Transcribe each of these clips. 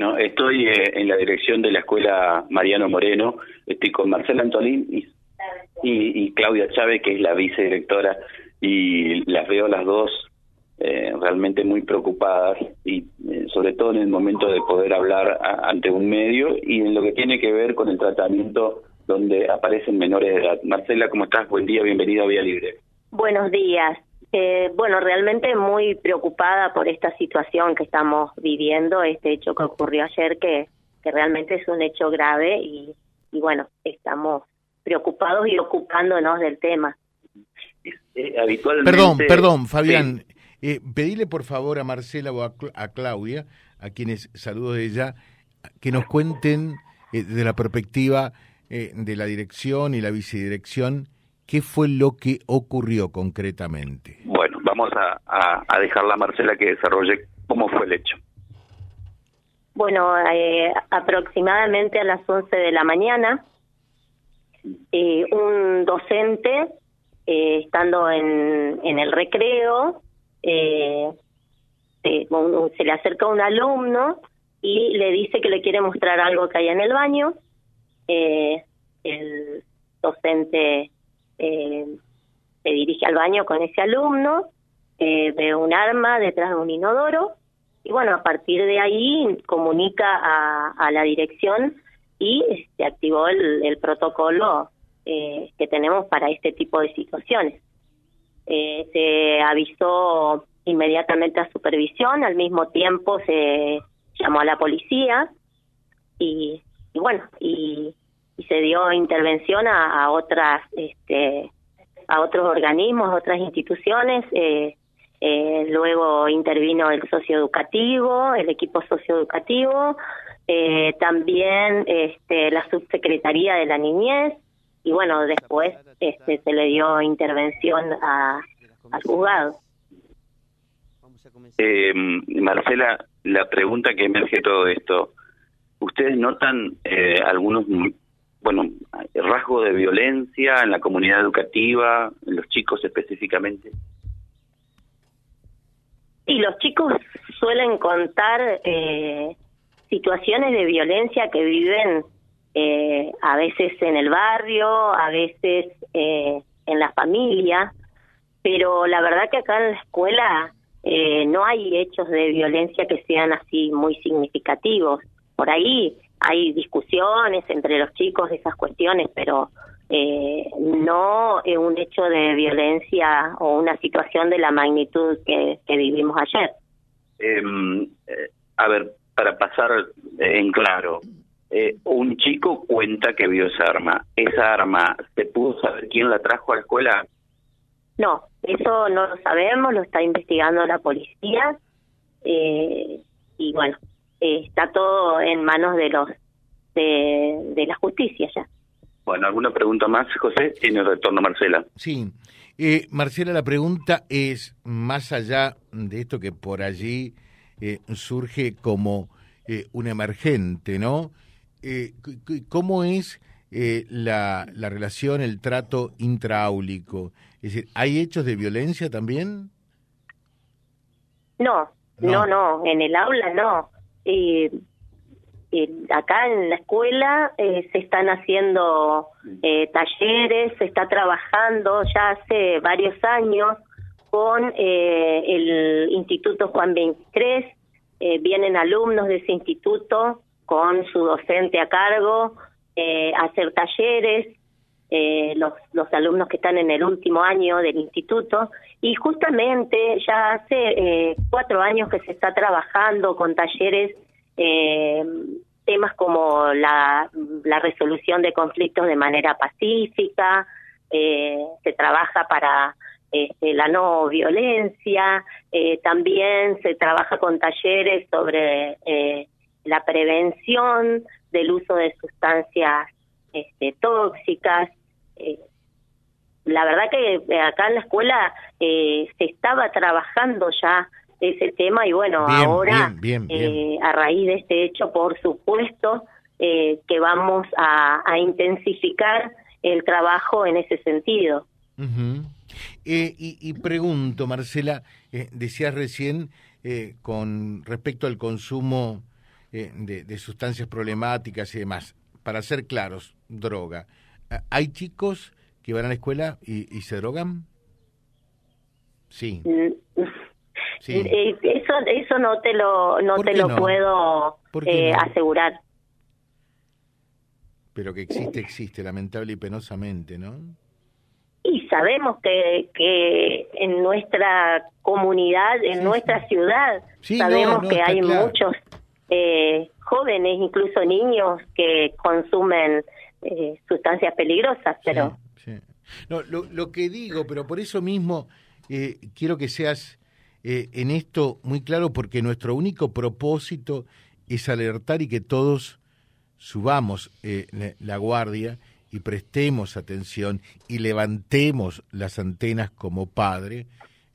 No, estoy eh, en la dirección de la escuela Mariano Moreno, estoy con Marcela Antolín y, Claudia Chávez, que es la vicedirectora, y las veo las dos eh, realmente muy preocupadas, y eh, sobre todo en el momento de poder hablar ante un medio y en lo que tiene que ver con el tratamiento donde aparecen menores de edad. Marcela, ¿cómo estás? Buen día, bienvenida a Vía Libre. Buenos días. Eh, bueno, realmente muy preocupada por esta situación que estamos viviendo, este hecho que ocurrió ayer, que, que realmente es un hecho grave y, y bueno, estamos preocupados y ocupándonos del tema. Eh, habitualmente... Perdón, perdón, Fabián. Eh, pedile por favor a Marcela o a, a, Claudia, a quienes saludo de ella, que nos cuenten eh, desde la perspectiva de la dirección y la vicedirección ¿Qué fue lo que ocurrió concretamente? Bueno, vamos a, a, dejarla a Marcela que desarrolle cómo fue el hecho. Bueno, eh, aproximadamente a las 11 de la mañana, eh, un docente, eh, estando en, en el recreo, se le acerca a un alumno y le dice que le quiere mostrar algo que hay en el baño. el docente eh, se dirige al baño con ese alumno, eh, ve un arma detrás de un inodoro y bueno, a partir de ahí comunica a, la dirección y se este, activó el, protocolo eh, que tenemos para este tipo de situaciones. Eh, se avisó inmediatamente a supervisión, al mismo tiempo se llamó a la policía y, y bueno, y y se dio intervención a, otras este a otros organismos otras instituciones eh, eh, luego intervino el socioeducativo el equipo socioeducativo eh, también este la subsecretaría de la niñez y bueno después este se le dio intervención a, al juzgado. Eh, Marcela la pregunta que emerge todo esto ustedes notan eh, algunos bueno, rasgo de violencia en la comunidad educativa, en los chicos específicamente? Y los chicos suelen contar eh, situaciones de violencia que viven eh, a veces en el barrio, a veces eh, en la familia, pero la verdad que acá en la escuela no hay hechos de violencia que sean así muy significativos. Por ahí hay discusiones entre los chicos de esas cuestiones, pero eh, no es un hecho de violencia o una situación de la magnitud que, vivimos ayer. Em, eh, a ver, para pasar en claro, eh, un chico cuenta que vio esa arma. ¿Esa arma, se pudo saber quién la trajo a la escuela? No, eso no lo sabemos, lo está investigando la policía. y bueno, eh, está todo en manos de los de, la justicia ya. Bueno, ¿alguna pregunta más, José? Tiene retorno Marcela. Sí. Eh, Marcela, la pregunta es, más allá de esto que por allí eh, surge como un emergente, ¿no? ¿Cómo es la, la relación, el trato intraáulico? Es decir, ¿hay hechos de violencia también? No, no, no, en el aula no. Eh, acá en la escuela eh, se están haciendo eh, talleres, se está trabajando ya hace varios años con eh, el Instituto Juan 23, vienen alumnos de ese instituto con su docente a cargo a hacer talleres, los, los alumnos que están en el último año del instituto y justamente ya hace cuatro años que se está trabajando con talleres eh, temas como la, resolución de conflictos de manera pacífica, eh, se trabaja para este, la no violencia, eh, también se trabaja con talleres sobre eh, la prevención del uso de sustancias este, tóxicas. La verdad que acá en la escuela se estaba trabajando ya ese tema y bueno, ahora eh, a raíz de este hecho, por supuesto, eh, que vamos a, intensificar el trabajo en ese sentido. Eh, y, pregunto, Marcela, decías recién con respecto al consumo de, sustancias problemáticas y demás. Para ser claros, droga. ¿Hay chicos que van a la escuela y, se drogan? Sí. Mm, sí. Eso, eso no te lo, no te lo puedo asegurar. Pero que existe, existe, lamentable y penosamente, ¿no? Y sabemos que, que en nuestra comunidad, en nuestra ciudad, sabemos que hay muchos eh, jóvenes, incluso niños, que consumen eh, sustancias peligrosas, pero... No, lo, lo, que digo, pero por eso mismo eh, quiero que seas en esto muy claro, porque nuestro único propósito es alertar y que todos subamos eh, la guardia y prestemos atención y levantemos las antenas como padre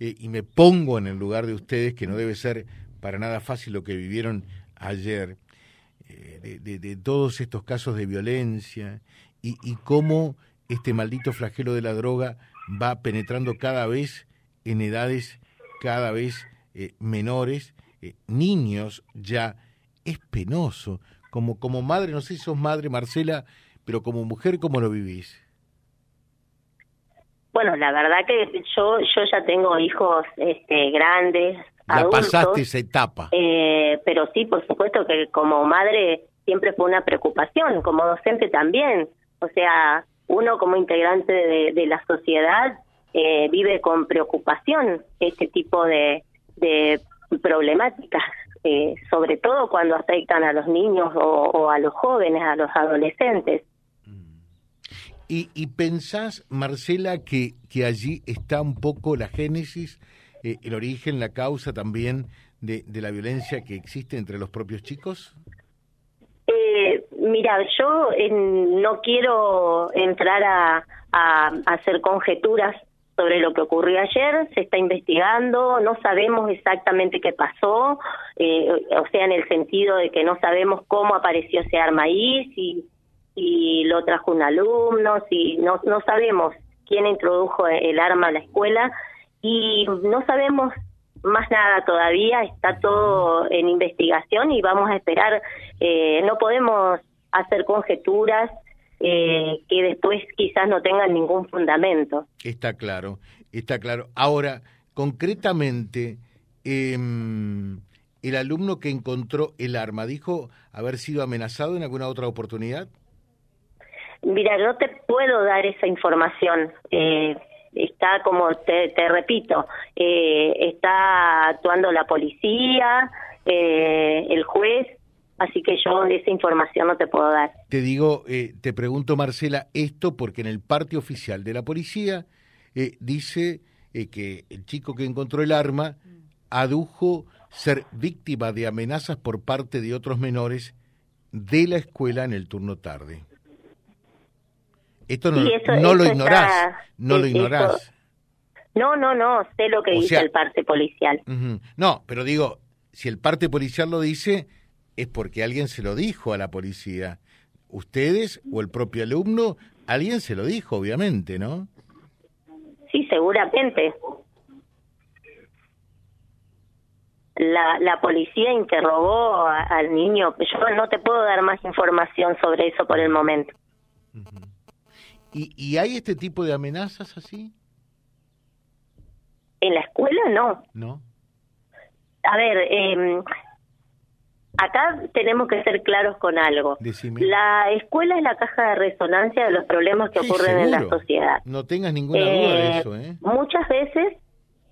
eh, y me pongo en el lugar de ustedes que no debe ser para nada fácil lo que vivieron ayer eh, de, todos estos casos de violencia y, y, cómo este maldito flagelo de la droga va penetrando cada vez en edades cada vez menores niños ya es penoso como, como madre, no sé si sos madre, Marcela, pero como mujer, ¿cómo lo vivís? Bueno, la verdad que yo yo ya tengo hijos este, grandes. Ya pasaste esa etapa. Eh, pero sí, por supuesto que como madre siempre fue una preocupación, como docente también. O sea, uno como integrante de, la sociedad eh, vive con preocupación este tipo de, de problemáticas. Eh, sobre todo cuando afectan a los niños o, a los jóvenes, a los adolescentes. ¿Y, y pensás, Marcela, que, que allí está un poco la génesis, eh, el origen, la causa también de, de, la violencia que existe entre los propios chicos? Eh, mira, yo no quiero entrar a, a hacer conjeturas sobre lo que ocurrió ayer, se está investigando, no sabemos exactamente qué pasó, eh, o sea, en el sentido de que no sabemos cómo apareció ese arma ahí, si, si lo trajo un alumno, si no, no sabemos quién introdujo el arma a la escuela y no sabemos más nada todavía, está todo en investigación y vamos a esperar, eh, no podemos hacer conjeturas eh, que después quizás no tengan ningún fundamento. Está claro, está claro. Ahora, concretamente, eh, el alumno que encontró el arma, ¿dijo haber sido amenazado en alguna otra oportunidad? Mira, no te puedo dar esa información. Eh, está, como te, te repito, eh, está actuando la policía, eh, el juez, Así que yo esa información no te puedo dar. Te digo, eh, te pregunto Marcela, esto porque en el parte oficial de la policía eh, dice eh, que el chico que encontró el arma adujo ser víctima de amenazas por parte de otros menores de la escuela en el turno tarde. Esto no, no lo ignorás, no lo ignorás. no, no, no, sé lo que dice el parte policial. No, pero digo, si el parte policial lo dice, es porque alguien se lo dijo a la policía. Ustedes o el propio alumno, alguien se lo dijo, obviamente, ¿no? Sí, seguramente. La, la policía interrogó al niño. Yo no te puedo dar más información sobre eso por el momento. ¿Y, ¿Y hay este tipo de amenazas así? En la escuela no. No. A ver, eh, Acá tenemos que ser claros con algo. La escuela es la caja de resonancia de los problemas que ocurren en la sociedad. No tengas ninguna duda de eh, eso. ¿eh? Muchas veces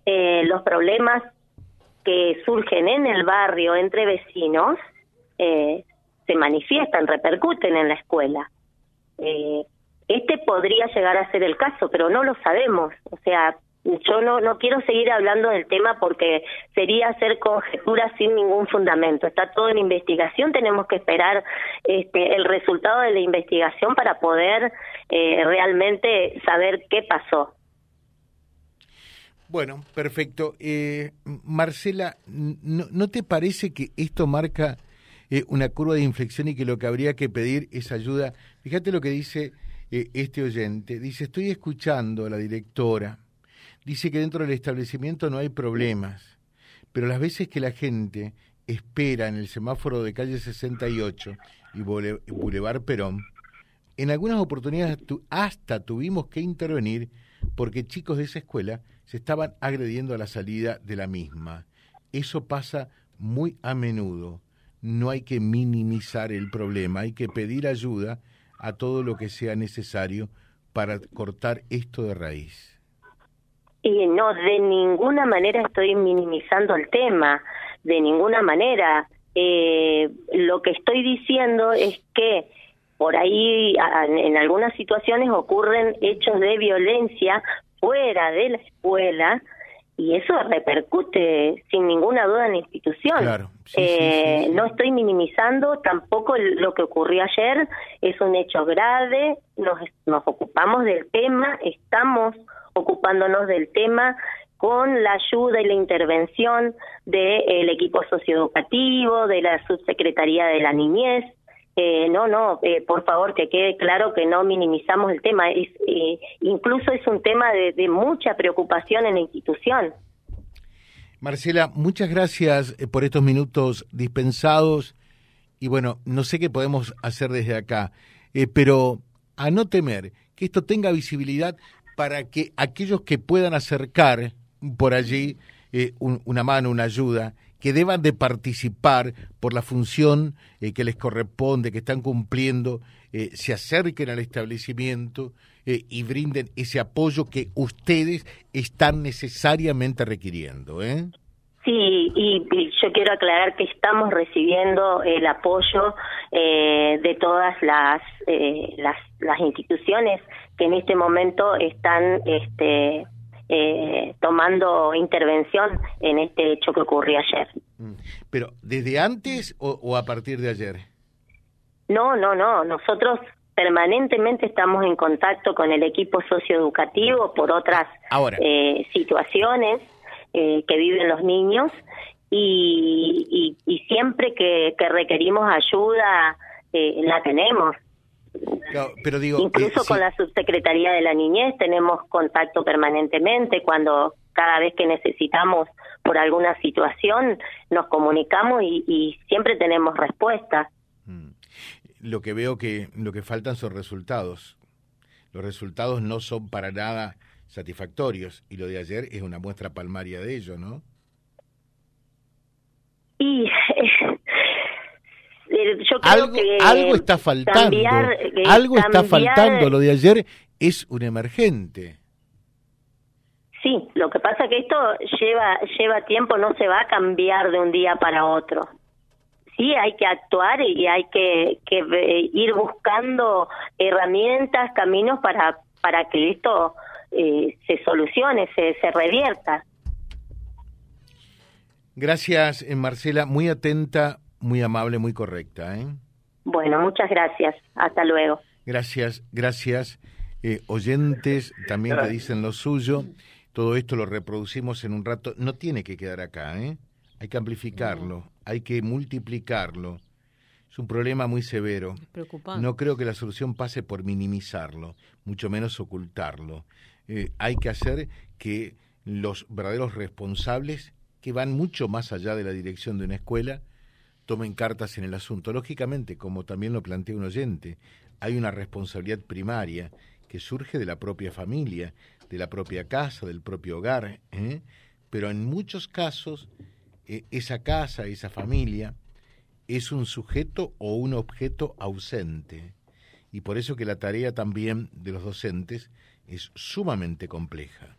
eh, los problemas que surgen en el barrio entre vecinos eh, se manifiestan, repercuten en la escuela. Este podría llegar a ser el caso, pero no lo sabemos. O sea, yo no, no quiero seguir hablando del tema porque sería hacer conjeturas sin ningún fundamento. Está todo en investigación, tenemos que esperar este, el resultado de la investigación para poder eh, realmente saber qué pasó. Bueno, perfecto. Eh, Marcela, ¿no, te parece que esto marca eh, una curva de inflexión y que lo que habría que pedir es ayuda? Fíjate lo que dice este oyente. Dice, estoy escuchando a la directora dice que dentro del establecimiento no hay problemas, pero las veces que la gente espera en el semáforo de calle 68 y Boulevard Perón, en algunas oportunidades hasta tuvimos que intervenir porque chicos de esa escuela se estaban agrediendo a la salida de la misma. Eso pasa muy a menudo. No hay que minimizar el problema, hay que pedir ayuda a todo lo que sea necesario para cortar esto de raíz. Y no, de ninguna manera estoy minimizando el tema, de ninguna manera. Eh, lo que estoy diciendo es que por ahí en algunas situaciones ocurren hechos de violencia fuera de la escuela y eso repercute sin ninguna duda en la institución. Eh, no estoy minimizando tampoco lo que ocurrió ayer, es un hecho grave, nos, nos ocupamos del tema, estamos ocupándonos del tema con la ayuda y la intervención del equipo socioeducativo, de la subsecretaría de la niñez, eh, no, no, eh, por favor, que quede claro que no minimizamos el tema. Es, eh, incluso es un tema de, de, mucha preocupación en la institución. Marcela, muchas gracias por estos minutos dispensados. Y bueno, no sé qué podemos hacer desde acá, pero a no temer que esto tenga visibilidad para que aquellos que puedan acercar por allí una mano, una ayuda, que deban de participar por la función eh, que les corresponde, que están cumpliendo, eh, se acerquen al establecimiento eh, y brinden ese apoyo que ustedes están necesariamente requiriendo. ¿eh? Sí, y, yo quiero aclarar que estamos recibiendo el apoyo de todas las, las, las instituciones que en este momento están este, eh, tomando intervención en este hecho que ocurrió ayer. Mm. ¿Pero desde antes o, a partir de ayer? No, no, no. Nosotros permanentemente estamos en contacto con el equipo socioeducativo por otras eh, situaciones eh, que viven los niños y, y, siempre que, que, requerimos ayuda eh, la tenemos pero digo, Incluso con la subsecretaría de la niñez tenemos contacto permanentemente cuando cada vez que necesitamos por alguna situación nos comunicamos y, siempre tenemos respuesta. Mm. Lo que veo que lo que faltan son resultados. Los resultados no son para nada satisfactorios y lo de ayer es una muestra palmaria de ello, ¿no? Y yo algo, algo está faltando. algo está faltando. Lo de ayer es un emergente. Sí, lo que pasa que esto lleva lleva tiempo, no se va a cambiar de un día para otro. Sí, hay que actuar y hay que, que ir buscando herramientas, caminos para para que esto eh, se solucione, se, se revierta. Gracias, eh, Marcela, muy atenta muy amable, muy correcta. ¿eh? Bueno, muchas gracias. Hasta luego. Gracias, gracias. Eh, oyentes también que dicen lo suyo. Todo esto lo reproducimos en un rato. No tiene que quedar acá, ¿eh? Hay que amplificarlo, hay que multiplicarlo. Es un problema muy severo. No creo que la solución pase por minimizarlo, mucho menos ocultarlo. Eh, hay que hacer que los verdaderos responsables, que van mucho más allá de la dirección de una escuela, tomen cartas en el asunto. Lógicamente, como también lo plantea un oyente, hay una responsabilidad primaria que surge de la propia familia, de la propia casa, del propio hogar, ¿eh? pero en muchos casos eh, esa casa, esa familia, es un sujeto o un objeto ausente. Y por eso que la tarea también de los docentes es sumamente compleja